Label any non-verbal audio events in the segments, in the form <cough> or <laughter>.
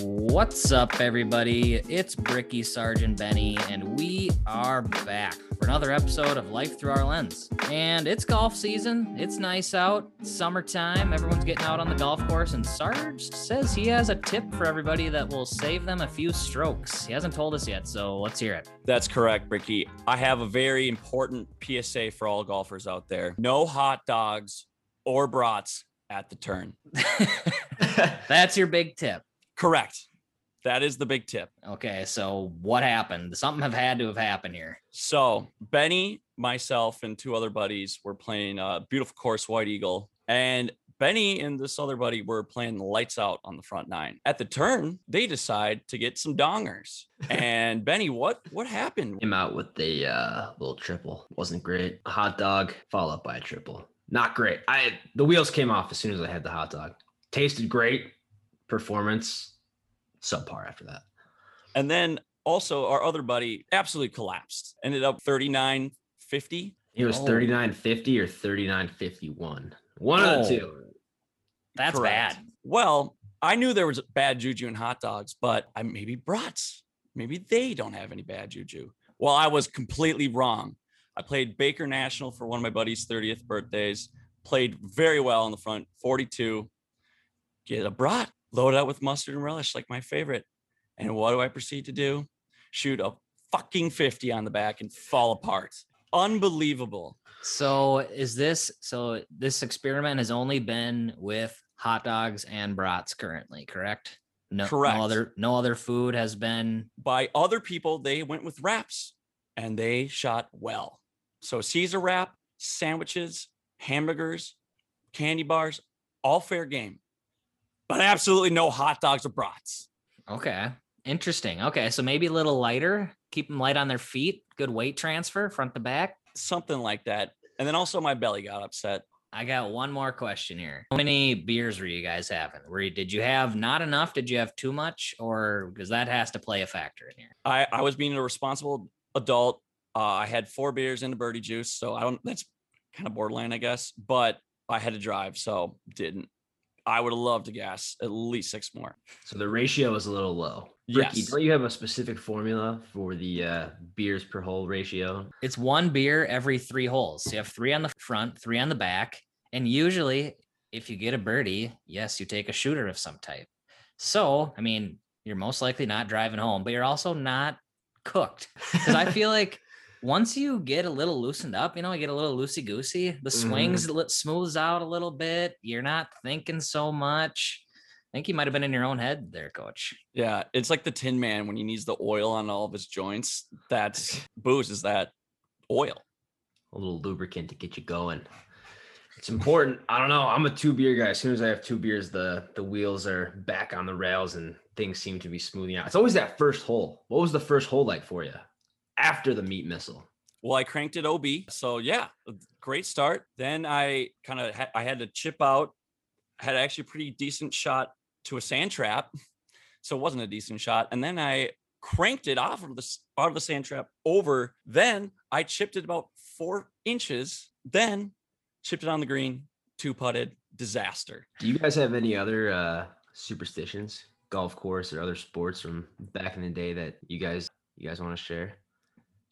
What's up, everybody? It's Bricky Sergeant Benny, and we are back for another episode of Life Through Our Lens. And it's golf season. It's nice out, it's summertime. Everyone's getting out on the golf course, and Sarge says he has a tip for everybody that will save them a few strokes. He hasn't told us yet, so let's hear it. That's correct, Bricky. I have a very important PSA for all golfers out there no hot dogs or brats at the turn. <laughs> <laughs> That's your big tip. Correct. That is the big tip. Okay, so what happened? Something have had to have happened here. So Benny, myself, and two other buddies were playing a beautiful course, White Eagle, and Benny and this other buddy were playing lights out on the front nine. At the turn, they decide to get some dongers. <laughs> And Benny, what what happened? Came out with a uh, little triple. Wasn't great. A hot dog followed by a triple. Not great. I the wheels came off as soon as I had the hot dog. Tasted great. Performance subpar after that. And then also our other buddy absolutely collapsed. Ended up 39 50. It was Oh. 39.50 or 39.51. One of the oh, two. That's Correct. bad. Well, I knew there was bad juju in hot dogs, but I maybe brats. Maybe they don't have any bad juju. Well, I was completely wrong. I played Baker National for one of my buddy's 30th birthdays. Played very well in the front, 42. Get a brat, load it up with mustard and relish, like my favorite. And what do I proceed to do? Shoot a fucking 50 on the back and fall apart. Unbelievable. So is this so this experiment has only been with hot dogs and brats currently, correct? No, Correct. no other no other food has been by other people, they went with wraps and they shot well. So Caesar wrap, sandwiches, hamburgers, candy bars, all fair game, but absolutely no hot dogs or brats. okay. Interesting. Okay, so maybe a little lighter, keep them light on their feet, good weight transfer front to back. Something like that. And then also my belly got upset. I got one more question here. How many beers were you guys having? Were you, did you have not enough? Did you have too much? Or because that has to play a factor in here. I, I was being a responsible adult. Uh, I had four beers and a birdie juice. So I don't, that's kind of borderline, I guess, but I had to drive. So didn't. I would love to gas at least six more. So the ratio is a little low. Ricky, Yes. don't you have a specific formula for the uh, beers per hole ratio? It's one beer every three holes. So you have three on the front, three on the back. And usually, if you get a birdie, yes, you take a shooter of some type. So, I mean, you're most likely not driving home, but you're also not cooked. Because I feel <laughs> like once you get a little loosened up, you know, you get a little loosey goosey, the swings mm-hmm. li- smooths out a little bit. You're not thinking so much. I think you might have been in your own head there, coach. Yeah, it's like the Tin Man when he needs the oil on all of his joints. That's <laughs> booze is that oil. a little lubricant to get you going. It's important. I don't know. I'm a two beer guy. As soon as I have two beers, the the wheels are back on the rails and things seem to be smoothing out. It's always that first hole. What was the first hole like for you after the meat missile? Well, I cranked it OB, so yeah, great start. Then I kind of ha- I had to chip out. Had actually a pretty decent shot to a sand trap, so it wasn't a decent shot. And then I cranked it off of the out of the sand trap over. Then I chipped it about four inches. Then chipped it on the green, two putted. Disaster. Do you guys have any other uh, superstitions, golf course or other sports from back in the day that you guys you guys want to share?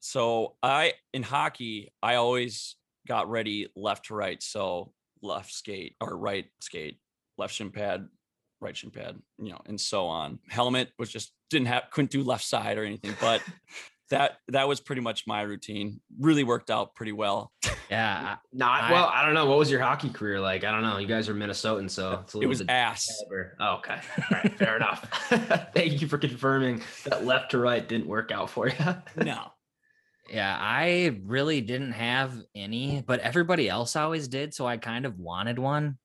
So I in hockey, I always got ready left to right. So left skate or right skate, left shin pad, right shin pad, you know, and so on. Helmet was just didn't have couldn't do left side or anything, but <laughs> that that was pretty much my routine. Really worked out pretty well. Yeah. Not I- well. I don't know. What was your hockey career like? I don't know. You guys are Minnesotan, so it's a It was bit ass. caliber. Oh, okay. All right. <laughs> Fair enough. <laughs> Thank you for confirming that left to right didn't work out for you. No. Yeah, I really didn't have any, but everybody else always did. So I kind of wanted one.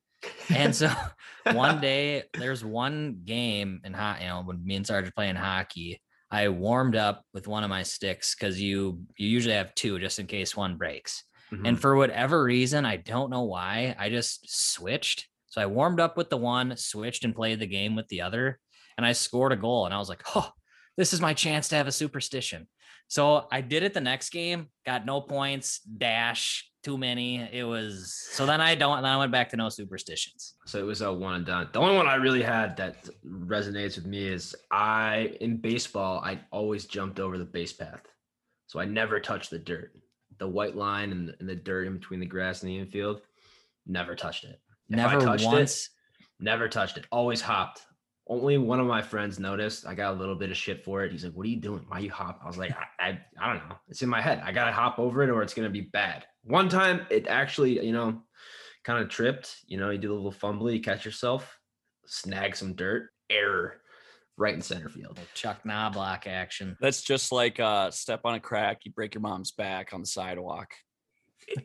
And so <laughs> <laughs> one day there's one game in hot, you know, when me and Sarge are playing hockey, I warmed up with one of my sticks because you you usually have two just in case one breaks. Mm-hmm. And for whatever reason, I don't know why, I just switched. So I warmed up with the one, switched and played the game with the other, and I scored a goal. And I was like, oh, this is my chance to have a superstition. So I did it the next game, got no points, dash, too many. It was so then I don't. Then I went back to no superstitions. So it was a one and done. The only one I really had that resonates with me is I in baseball I always jumped over the base path, so I never touched the dirt, the white line and, and the dirt in between the grass and the infield. Never touched it. If Never touched it, once. Never touched it. Always hopped. Only one of my friends noticed. I got a little bit of shit for it. He's like, "What are you doing? Why you hop?" I was like, "I, I, I don't know. It's in my head. I gotta hop over it, or it's gonna be bad." One time, it actually, you know, kind of tripped. You know, you do a little fumble, you catch yourself, snag some dirt, error, right in center field. Chuck Knoblauch action. That's just like uh step on a crack, you break your mom's back on the sidewalk. <laughs>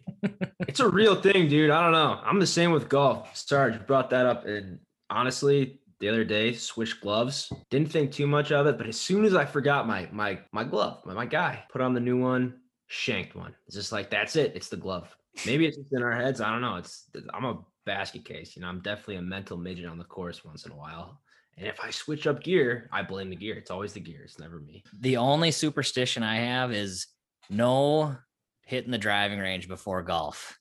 It's a real thing, dude. I don't know. I'm the same with golf. Sarge you brought that up, and honestly, the other day switched gloves. Didn't think too much of it, but as soon as I forgot my my my glove, my, my guy, put on the new one, shanked one. It's just like that's it. It's the glove. Maybe it's just in our heads. I don't know. It's I'm a basket case. You know, I'm definitely a mental midget on the course once in a while. And if I switch up gear, I blame the gear. It's always the gear. It's never me. The only superstition I have is no hitting the driving range before golf.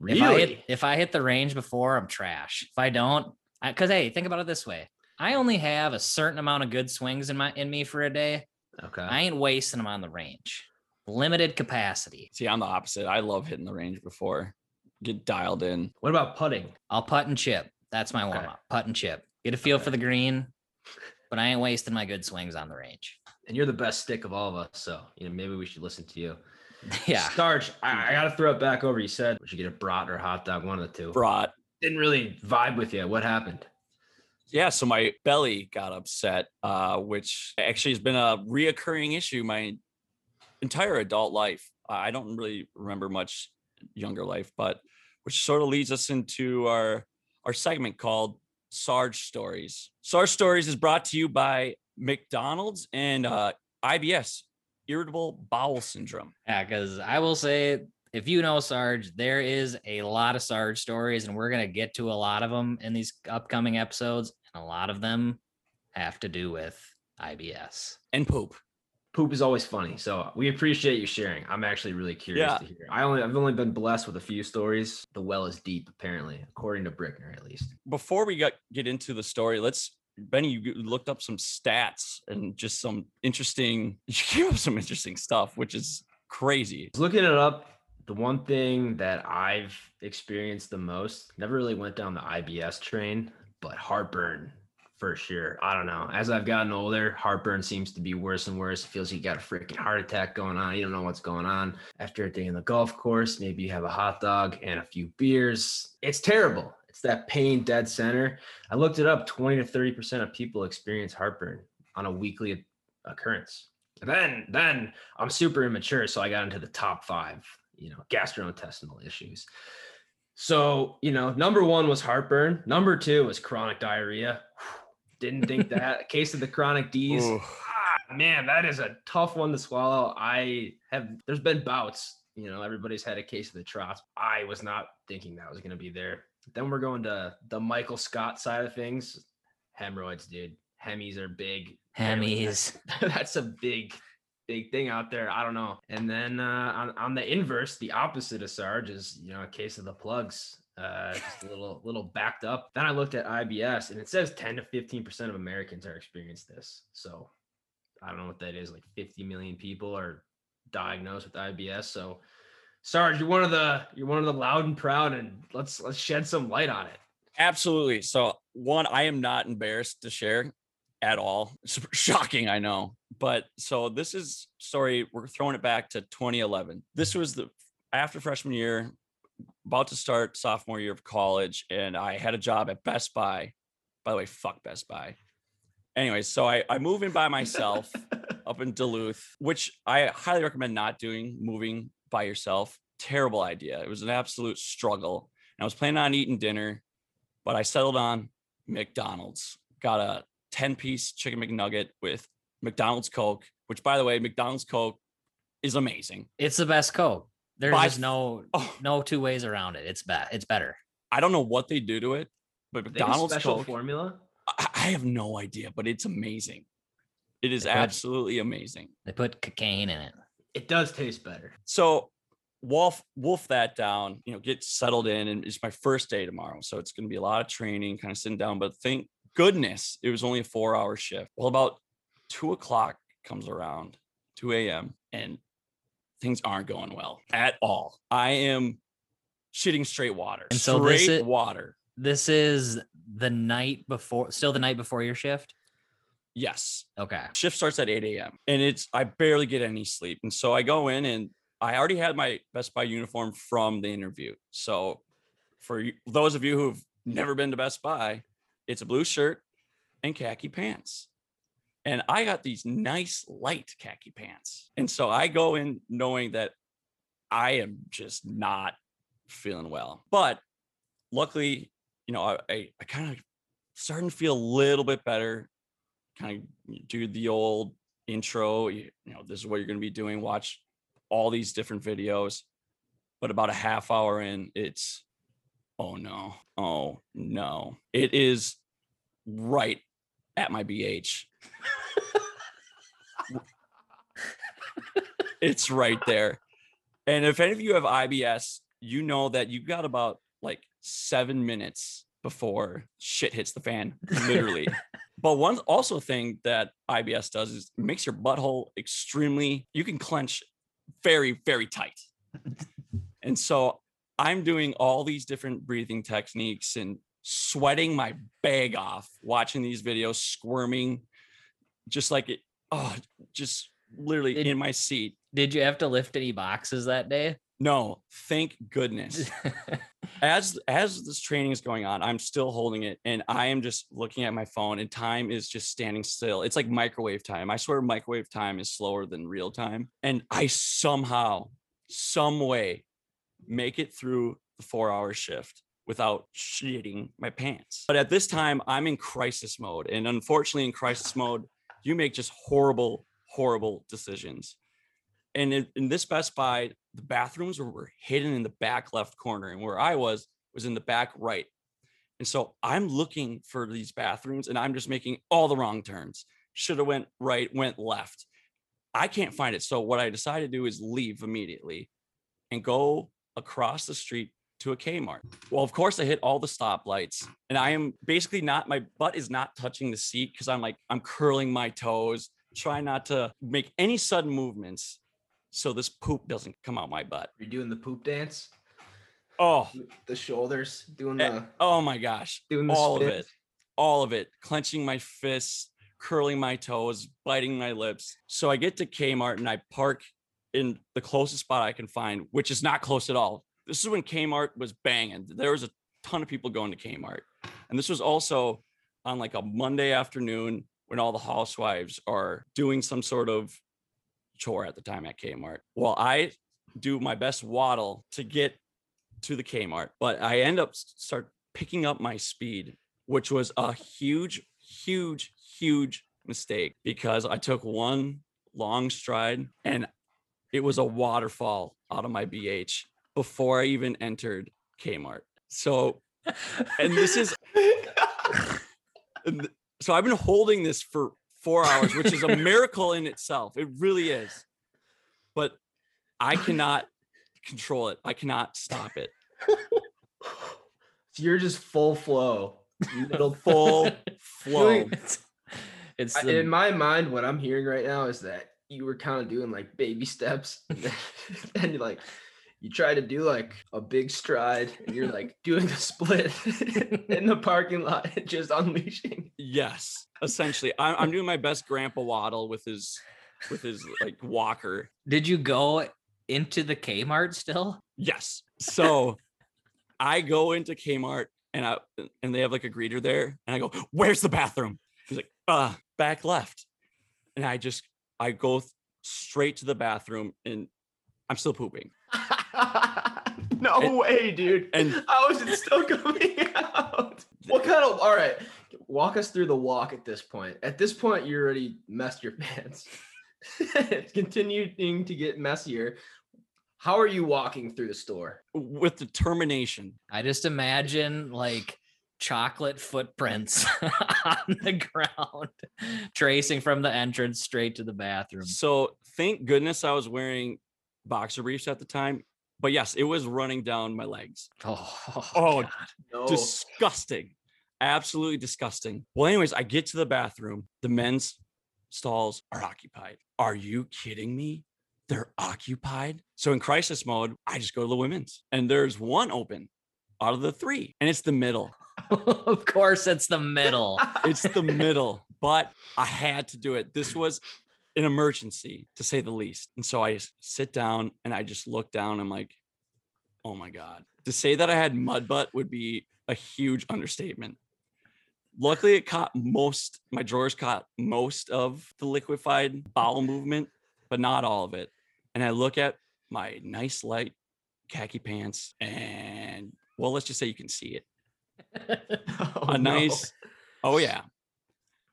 If I hit if I hit the range before, I'm trash. If I don't, because hey, think about it this way: I only have a certain amount of good swings in my in me for a day. Okay. I ain't wasting them on the range. Limited capacity. See, I'm the opposite. I love hitting the range before. Get dialed in. what about putting? I'll putt and chip. That's my warm up. Putt and chip. Get a feel Okay. for the green, but I ain't wasting my good swings on the range. And you're the best stick of all of us. So, you know, maybe we should listen to you. <laughs> yeah. Sarge, I, I got to throw it back over. You said we should get a brat or a hot dog, one of the two. Brought. Didn't really vibe with you. What happened? Yeah, so my belly got upset, uh, which actually has been a reoccurring issue my entire adult life. I don't really remember much younger life, but which sort of leads us into our our segment called Sarge Stories. Sarge Stories is brought to you by McDonald's and uh, IBS, irritable bowel syndrome. Yeah, because I will say, if you know Sarge, there is a lot of Sarge stories, and we're gonna get to a lot of them in these upcoming episodes, and a lot of them have to do with IBS. And poop. Poop is always funny. So we appreciate you sharing. I'm actually really curious Yeah. to hear. I only I've only been blessed with a few stories. The well is deep, apparently, according to Brickner at least. before we got get into the story, let's Benny, you looked up some stats and just some interesting. <laughs> You came up with some interesting stuff, which is crazy. Looking it up, the one thing that I've experienced the most, never really went down the IBS train, but heartburn for sure. I don't know. As I've gotten older, heartburn seems to be worse and worse. It feels like you got a freaking heart attack going on. You don't know what's going on. After a day in the golf course, maybe you have a hot dog and a few beers. It's terrible. It's that pain dead center. I looked it up 20 to 30% of people experience heartburn on a weekly occurrence. Then, then I'm super immature, so I got into the top five, you know, gastrointestinal issues. So, you know, number one was heartburn. Number two was chronic diarrhea. <sighs> Didn't think <laughs> that. Case of the chronic D's. Ah, man, that is a tough one to swallow. I have, there's been bouts, you know, everybody's had a case of the trots. I was not thinking that was going to be there. Then we're going to the Michael Scott side of things. Hemorrhoids, dude. Hemis are big. Hemis. <laughs> that's a big big thing out there i don't know. And then uh on, on the inverse the opposite of sarge is you know a case of the plugs uh <laughs> just a little little backed up. Then i looked at ibs and it says 10 to 15 percent of americans are experiencing this. So i don't know what that is like 50 million people are diagnosed with ibs so sarge you're one of the you're one of the loud and proud and let's let's shed some light on it. Absolutely. So, one, I am not embarrassed to share at all. It's <laughs> shocking, I know. But so this is sorry, We're throwing it back to 2011. This was the after freshman year, about to start sophomore year of college, and I had a job at Best Buy. By the way, fuck Best Buy. Anyway, so I, I move in by myself <laughs> up in Duluth, which I highly recommend not doing, moving by yourself. Terrible idea. It was an absolute struggle. And I was planning on eating dinner, but I settled on McDonald's. Got a 10 piece chicken McNugget with McDonald's Coke, which, by the way, McDonald's Coke is amazing. It's the best Coke. There's By just no <laughs> Oh, no two ways around it. It's bad. It's better. I don't know what they do to it, but They have a McDonald's special Coke, formula I, I have no idea, but it's amazing. It is put- absolutely amazing. They put cocaine in it. it does taste better So wolf wolf that down, you know, get settled in, and it's my first day tomorrow, so it's going to be a lot of training, kind of sitting down. But thank goodness it was only a four hour shift. Well, about two o'clock comes around, two a.m., and things aren't going well at all. I am shitting straight water, And so this straight is- water. This is the night before, still the night before your shift. Yes, Okay. shift starts at 8 a.m. and it's I barely get any sleep. And so I go in and I already had my Best Buy uniform from the interview. So for those of you who've never been to Best Buy, it's a blue shirt and khaki pants. And I got these nice light khaki pants. And so I go in knowing that I am just not feeling well. But luckily, you know, I I, I kind of starting to feel a little bit better kind of do the old intro you, you know this is what you're going to be doing watch all these different videos but about a half hour in it's oh no. Oh no. It is right at my bh it's right there. And if any of you have ibs you know that you got about like seven minutes before shit hits the fan literally. <laughs> But one also thing that IBS does is makes your butthole extremely, you can clench very, very tight. and so I'm doing all these different breathing techniques and sweating my bag off, watching these videos, squirming, just like it, oh, just literally Did- in my seat. Did you have to lift any boxes that day? No, thank goodness. <laughs> as as this training is going on i'm still holding it and i am just looking at my phone and time is just standing still it's like microwave time i swear microwave time is slower than real time and i somehow some way make it through the four hour shift without shitting my pants but at this time i'm in crisis mode and unfortunately in crisis mode you make just horrible horrible decisions and in, in this Best Buy, the bathrooms were, were hidden in the back left corner, and where I was was in the back right. And so I'm looking for these bathrooms, and I'm just making all the wrong turns. Should have went right, went left. I can't find it. So what I decided to do is leave immediately and go across the street to a Kmart. Well, of course, I hit all the stoplights, and I am basically not. My butt is not touching the seat because I'm like I'm curling my toes, trying not to make any sudden movements so this poop doesn't come out my butt. You're doing the poop dance, Oh, the shoulders, doing Eh, the oh my gosh. doing the all of it. All of it. Clenching my fists, curling my toes, biting my lips. So I get to Kmart and I park in the closest spot I can find, which is not close at all. This is when Kmart was banging. There was a ton of people going to Kmart. And this was also on like a Monday afternoon when all the housewives are doing some sort of chore at the time at Kmart. Well, I do my best waddle to get to the Kmart, but I end up start picking up my speed, which was a huge, huge, huge mistake because I took one long stride and it was a waterfall out of my BH before I even entered Kmart. So, and this is <laughs> and th- so I've been holding this for four hours, which is a miracle in itself. It really is. But I cannot control it. I cannot stop it. So you're just full flow. little Full <laughs> flow. <laughs> It's it's the, in my mind, what I'm hearing right now is that you were kind of doing like baby steps, and <laughs> <laughs> you like you try to do like a big stride, and you're like doing a split <laughs> in the parking lot, just unleashing. Yes, essentially. I'm, I'm doing my best grandpa waddle with his with his like walker. did you go into the Kmart still? Yes. So I go into Kmart and I and they have like a greeter there, and I go, "Where's the bathroom?" He's like, "Uh, back left." And I just I go th- straight to the bathroom, and I'm still pooping. <laughs> no And- way, dude. and- <laughs> how is it still coming <laughs> out? What kind of all right? Walk us through the walk at this point. At this point, you already messed your pants. it's continuing to get messier. How are you walking through the store? with determination. I just imagine like chocolate footprints <laughs> on the ground, tracing from the entrance straight to the bathroom. So thank goodness I was wearing boxer briefs at the time. but yes, it was running down my legs. Oh, Oh, God. No. Disgusting. Absolutely disgusting. Well, anyways, I get to the bathroom. The men's stalls are occupied. Are you kidding me? They're occupied. So in crisis mode, I just go to the women's and there's one open out of the three, and it's the middle. <laughs> of course, it's the middle. It's the middle, but I had to do it. This was an emergency to say the least. And so I sit down and I just look down. I'm like, oh my God. To say that I had mud butt would be a huge understatement. Luckily, it caught most, my drawers caught most of the liquefied bowel movement, but not all of it. And I look at my nice light khaki pants and, well, let's just say you can see it <laughs> Oh, a no. nice oh yeah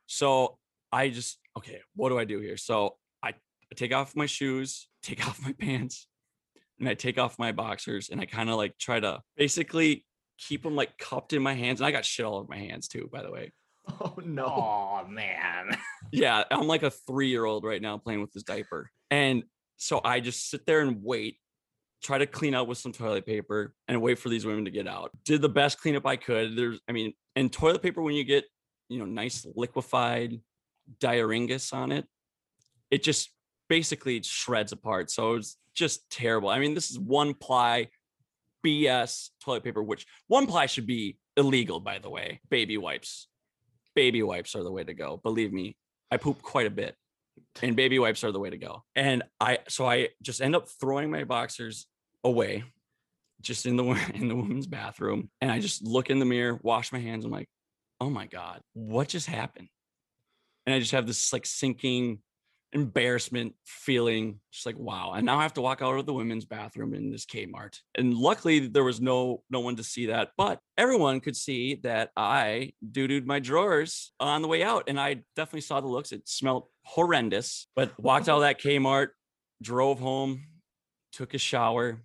so i just okay what do i do here so I, I take off my shoes <laughs> take off my pants and i take off my boxers and i kind of like try to basically keep them like cupped in my hands and i got shit all over my hands too by the way <laughs> Oh no. oh man. yeah i'm like a three-year-old right now playing with this diaper and so i just sit there and wait try to clean out with some toilet paper and wait for these women to get out. Did the best cleanup i could. There's i mean and toilet paper when you get you know nice liquefied diaringus on it it just basically shreds apart. So it's just terrible. I mean this is one ply bs toilet paper which one ply should be illegal by the way. Baby wipes. Baby wipes are the way to go. Believe me i poop quite a bit and baby wipes are the way to go. And i so i just end up throwing my boxers away just in the <laughs> in the women's bathroom and i just look in the mirror wash my hands i'm like oh my god what just happened? And i just have this like sinking embarrassment feeling just like wow. And now i have to walk out of the women's bathroom in this kmart. And luckily there was no no one to see that but everyone could see that i doo-dooed my drawers on the way out and i definitely saw the looks. It smelled horrendous but walked out of that kmart drove home took a shower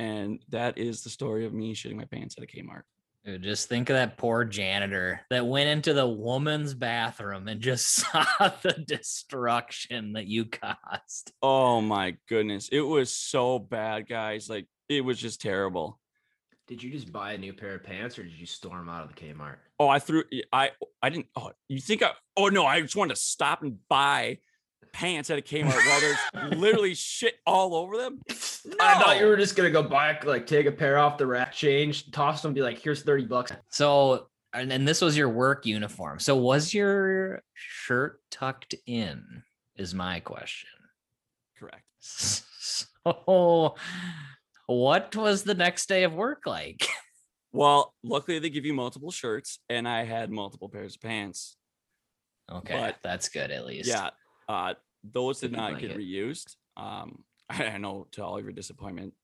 and that is the story of me shitting my pants at a kmart Dude, just think of that poor janitor that went into the woman's bathroom and just <laughs> saw the destruction that you caused. oh my goodness it was so bad guys like it was just terrible Did you just buy a new pair of pants or did you storm out of the Kmart? Oh, I threw I I didn't oh you think I oh no, I just wanted to stop and buy pants at a Kmart while there's <laughs> literally shit all over them. I thought you were just gonna go buy like take a pair off the rack, change, toss them, be like, here's 30 bucks. So, and, and this was your work uniform. So, was your shirt tucked in? Is my question. Correct. <laughs> So, what was the next day of work like? <laughs> Well, luckily they give you multiple shirts and I had multiple pairs of pants. Okay, But- that's good at least. Yeah. Uh those did Sleeping not get blanket. reused. Um I, <laughs> I know to all of your disappointment.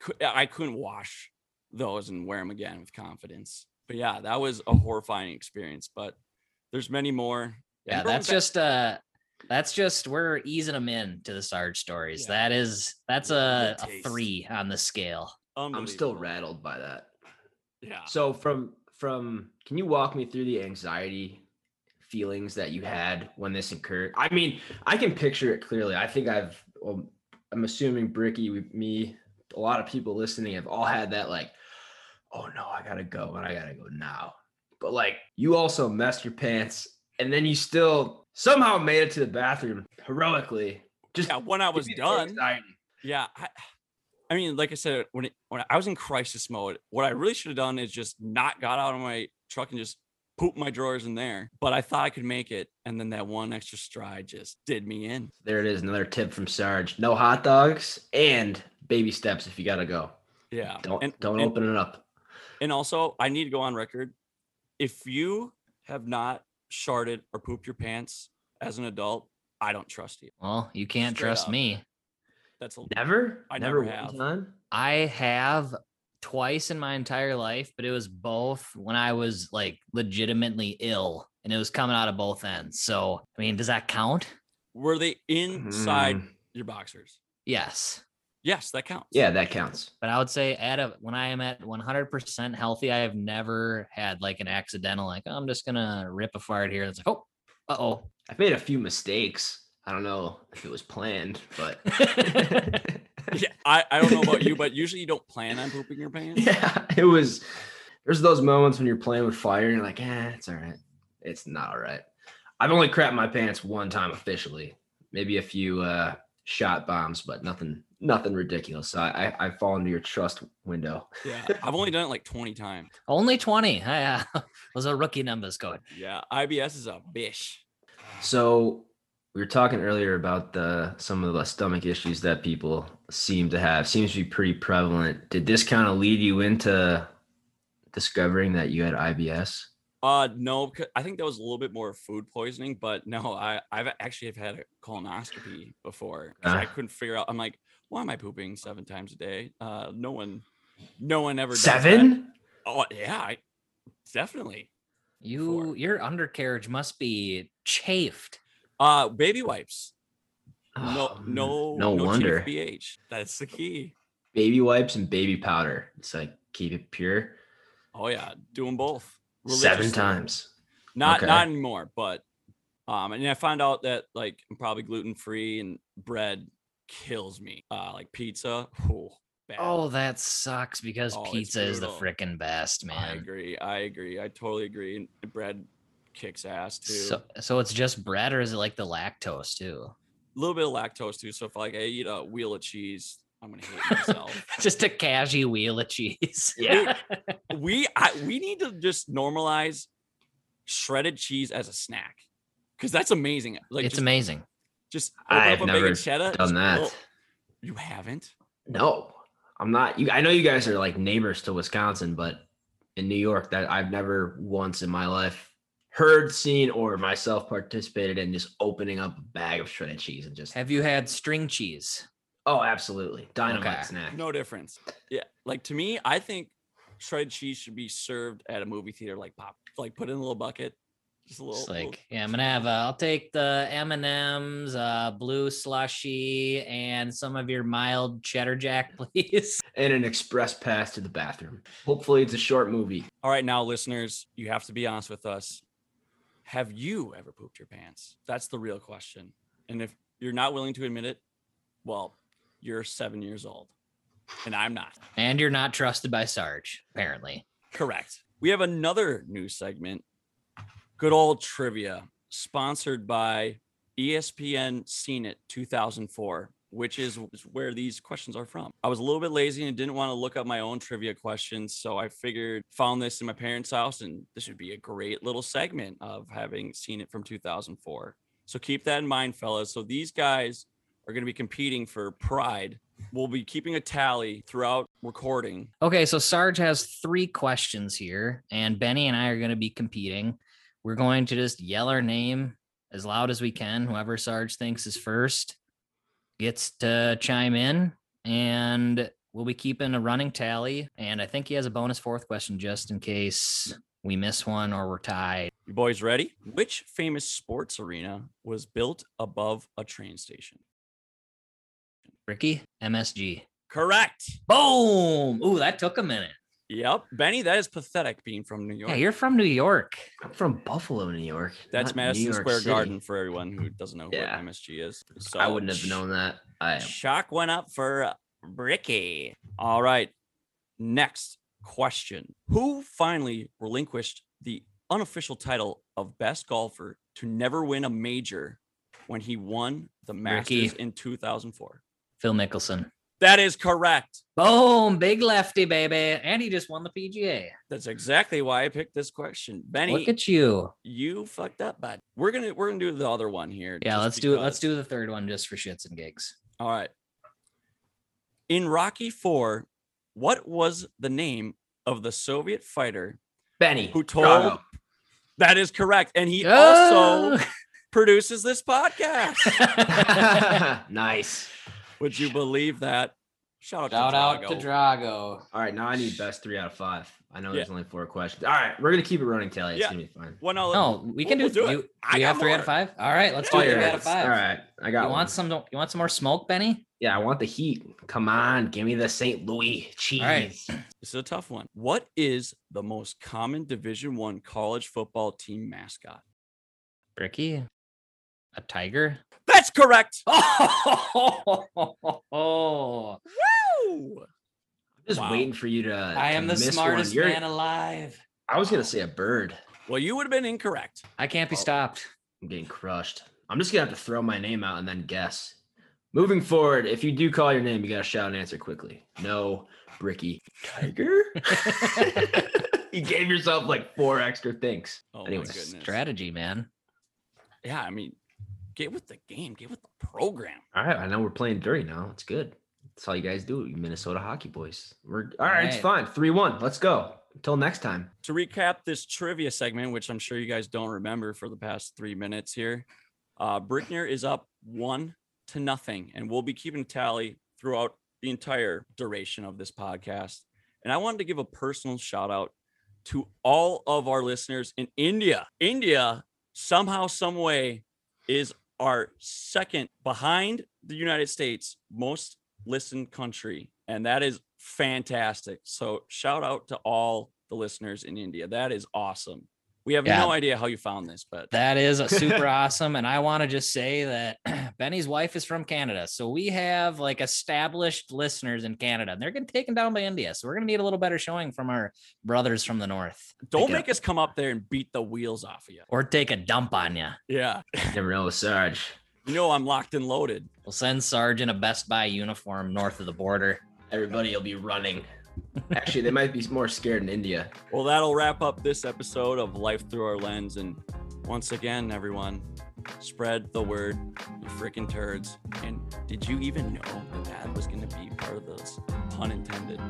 cou- I couldn't wash those and wear them again with confidence. But yeah, that was a horrifying experience. But there's many more. Yeah, going that's back- just uh that's just we're easing them in to the Sarge stories. Yeah. That is that's The a, a taste. three on the scale. I'm still unbelievable. rattled by that. Yeah. So from from can you walk me through the anxiety feelings that you had when this occurred? I mean, I can picture it clearly. I think I've well, I'm assuming Bricky, me, a lot of people listening have all had that like, oh no, I gotta go and I gotta go now. But like you also messed your pants and then you still somehow made it to the bathroom heroically. Just Yeah, when I was give me the done. Yeah. I, I mean, like I said, when it, when I was in crisis mode, what I really should have done is just not got out of my truck and just poop my drawers in there. But I thought I could make it, and then that one extra stride just did me in. There it is, another tip from Sarge. No hot dogs and baby steps if you gotta go. Yeah. Don't and, don't and, open it up. And also, I need to go on record. If you have not sharded or pooped your pants as an adult, I don't trust you. Well, you can't Straight trust up. me. That's a Never? I never, never one have. time? I have twice in my entire life, but it was both when I was like legitimately ill and it was coming out of both ends. So, I mean, does that count? were they inside Mm, your boxers? Yes. Yes, that counts. yeah, that counts. But I would say at a when I am at 100% healthy, I have never had like an accidental like "Oh, I'm just gonna rip a fart here. It's like oh, uh oh. I've made a few mistakes. I don't know if it was planned, but <laughs> <laughs> Yeah, I, I don't know about you, but usually you don't plan on pooping your <laughs> pants. Yeah, it was. There's those moments when you're playing with fire and you're like, eh, it's all right. It's not all right. I've only crapped my pants one time officially. Maybe a few uh, shot bombs, but nothing, nothing ridiculous. So I, I, I fall into your trust window. Yeah, I've only done it like 20 times. Only 20. <laughs> Yeah. Those are rookie numbers going. Yeah, IBS is a bish. So we were talking earlier about the some of the stomach issues that people seem to have. Seems to be pretty prevalent. Did this kind of lead you into discovering that you had IBS? Uh, no, 'cause I think that was a little bit more food poisoning, but no, I I've actually have had a colonoscopy before 'cause I Ah. couldn't figure out. I'm like, why am I pooping seven times a day? Uh, no one, no one ever does that. Seven? Oh yeah, I, definitely. You Four. your undercarriage must be chafed. Uh, baby wipes. No, Oh, no, no no wonder. TFBH. That's the key. Baby wipes and baby powder. It's like keep it pure. Oh yeah, do them both. Seven times. Not Okay. not anymore, but um, and I found out that like I'm probably gluten free and bread kills me. Uh, like pizza. Oh, bad. Oh, that sucks because Oh, pizza is the frickin' best, man. I agree. I agree. I totally agree. And bread kicks ass too. So so it's just bread or is it like the lactose too? a little bit of lactose too. So if like I eat a wheel of cheese, I'm gonna hate myself. <laughs> just a cashew wheel of cheese. Yeah. <laughs> we I, we need to just normalize shredded cheese as a snack because that's amazing. Like it's just, amazing. Just I've a never bacon cheddar. Done just- that. you haven't? No, I'm not. You, I know you guys are like neighbors to Wisconsin, but in New York, that I've never once in my life heard, seen, or myself participated in just opening up a bag of shredded cheese and just. Have you had string cheese? Oh, absolutely, dynamite Okay. snack. No difference. Yeah, like to me, I think shredded cheese should be served at a movie theater, like pop, like put in a little bucket, just a little. It's little- yeah, I'm gonna have. Uh, I'll take the M and M's, uh, blue slushy, and some of your mild cheddar jack, <laughs> please. And an express pass to the bathroom. Hopefully, it's a short movie. All right, now listeners, you have to be honest with us. Have you ever pooped your pants? That's the real question. And if you're not willing to admit it, well, you're seven years old, and I'm not. And you're not trusted by Sarge, apparently. Correct. We have another new segment, good old trivia, sponsored by ESPN Scene It 2004, which is where these questions are from. I was a little bit lazy and didn't want to look up my own trivia questions, so I figured found this in my parents' house, and this would be a great little segment of having seen it from 2004. So keep that in mind, fellas. So these guys are going to be competing for pride. We'll be keeping a tally throughout recording Okay, so Sarge has three questions here, and Benny and I are going to be competing. We're going to just yell our name as loud as we can. Whoever Sarge thinks is first gets to chime in, and we'll be keeping a running tally. And I think he has a bonus fourth question just in case we miss one or we're tied. You boys ready? Which famous sports arena was built above a train station? Ricky, MSG. Correct. Boom! Ooh, that took a minute. Yep. Benny, that is pathetic being from New York. Yeah, you're from New York. I'm from Buffalo, New York. That's Madison York Square City. Garden for everyone who <laughs> doesn't know Yeah. what MSG is. So I wouldn't have known that. I Shock went up for Ricky. All right. Next question. Who finally relinquished the unofficial title of best golfer to never win a major when he won the Masters Ricky. in 2004? Phil Mickelson. That is correct. Boom! Big lefty, baby. And he just won the PGA. That's exactly why I picked this question. Benny, Look at you. you fucked up, bud. We're gonna we're gonna do the other one here. Yeah, let's do it. Let's do the third one just for shits and gigs. All right. In Rocky Four, what was the name of the Soviet fighter Benny. who told? That is correct, and he also Oh! <laughs> produces this podcast. <laughs> nice. Would you believe that? Shout out Shout to out Drago. to Drago. All right, now I need best three out of five. I know Yeah. there's only four questions. All right, we're gonna keep it running, Kelly. It's Yeah. gonna be fine. Well, no, No, we can we'll- do. we'll do you, it. I you got have three out more. of five. All right, let's do Oh, three yeah. out of five. All right, I got You one. want some? You want some more smoke, Benny? Yeah, I want the heat. Come on, give me the St. Louis cheese. right. This is a tough one. What is the most common Division One college football team mascot? Ricky. A tiger? That's correct. Oh, <laughs> Woo! Just Wow. waiting for you to. I to am the miss smartest man alive. I was gonna say a bird. Well, you would have been incorrect. I can't be Oh. stopped. I'm getting crushed. I'm just gonna have to throw my name out and then guess. Moving forward, if you do call your name, you gotta shout and answer quickly. No, Bricky. Tiger? <laughs> you gave yourself like four extra things. Oh Anyways, my goodness. Strategy, man. Yeah, I mean, get with the game, get with the program. All right, I know we're playing dirty now. It's good. That's all you guys do, you Minnesota hockey boys. We're all right, it's fine. 3-1. Let's go. Until next time. To recap this trivia segment, which I'm sure you guys don't remember for the past three minutes here, uh, Brickner is up one to nothing, and we'll be keeping tally throughout the entire duration of this podcast. And I wanted to give a personal shout out to all of our listeners in India. India, somehow, some way, is our second behind the United States most listened country, and that is fantastic. So shout out to all the listeners in India. That is awesome. We have Yeah. no idea how you found this, but That is a super <laughs> awesome. And I want to just say that <clears throat> Benny's wife is from Canada. So we have like established listeners in Canada and they're getting taken down by India. So we're going to need a little better showing from our brothers from the north don't make us come up there and beat the wheels off of you. or take a dump on you. Yeah. Never know, Sarge. You know I'm locked and loaded. We'll send Sarge in a Best Buy uniform north of the border. Everybody will be running. Actually, they might be more scared in India. Well, that'll wrap up this episode of Life Through Our Lens. And once again, everyone, spread the word, you freaking turds. And did you even know that that was going to be part of this? Pun intended.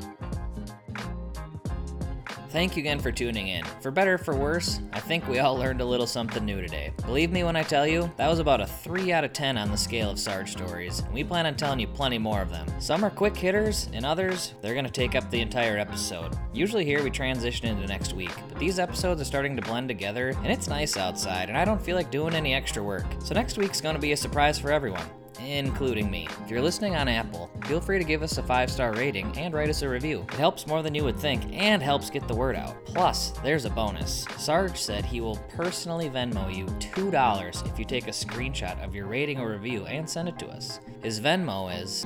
Thank you again for tuning in. For better or for worse, I think we all learned a little something new today. Believe me when I tell you, that was about a 3 out of 10 on the scale of Sarge stories, and we plan on telling you plenty more of them. Some are quick hitters, and others, they're gonna take up the entire episode. Usually here we transition into next week, but these episodes are starting to blend together, and it's nice outside, and I don't feel like doing any extra work. So next week's gonna be a surprise for everyone including me. If you're listening on Apple, feel free to give us a five star rating and write us a review. It helps more than you would think and helps get the word out. Plus, there's a bonus. Sarge said he will personally Venmo you $2 if you take a screenshot of your rating or review and send it to us. His Venmo is.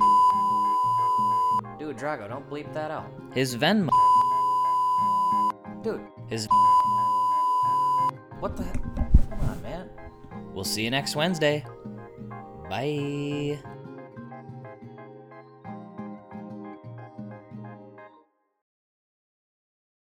Dude, Drago, don't bleep that out. His Venmo. Dude, his. What the heck? Come on, man. We'll see you next Wednesday. Bye.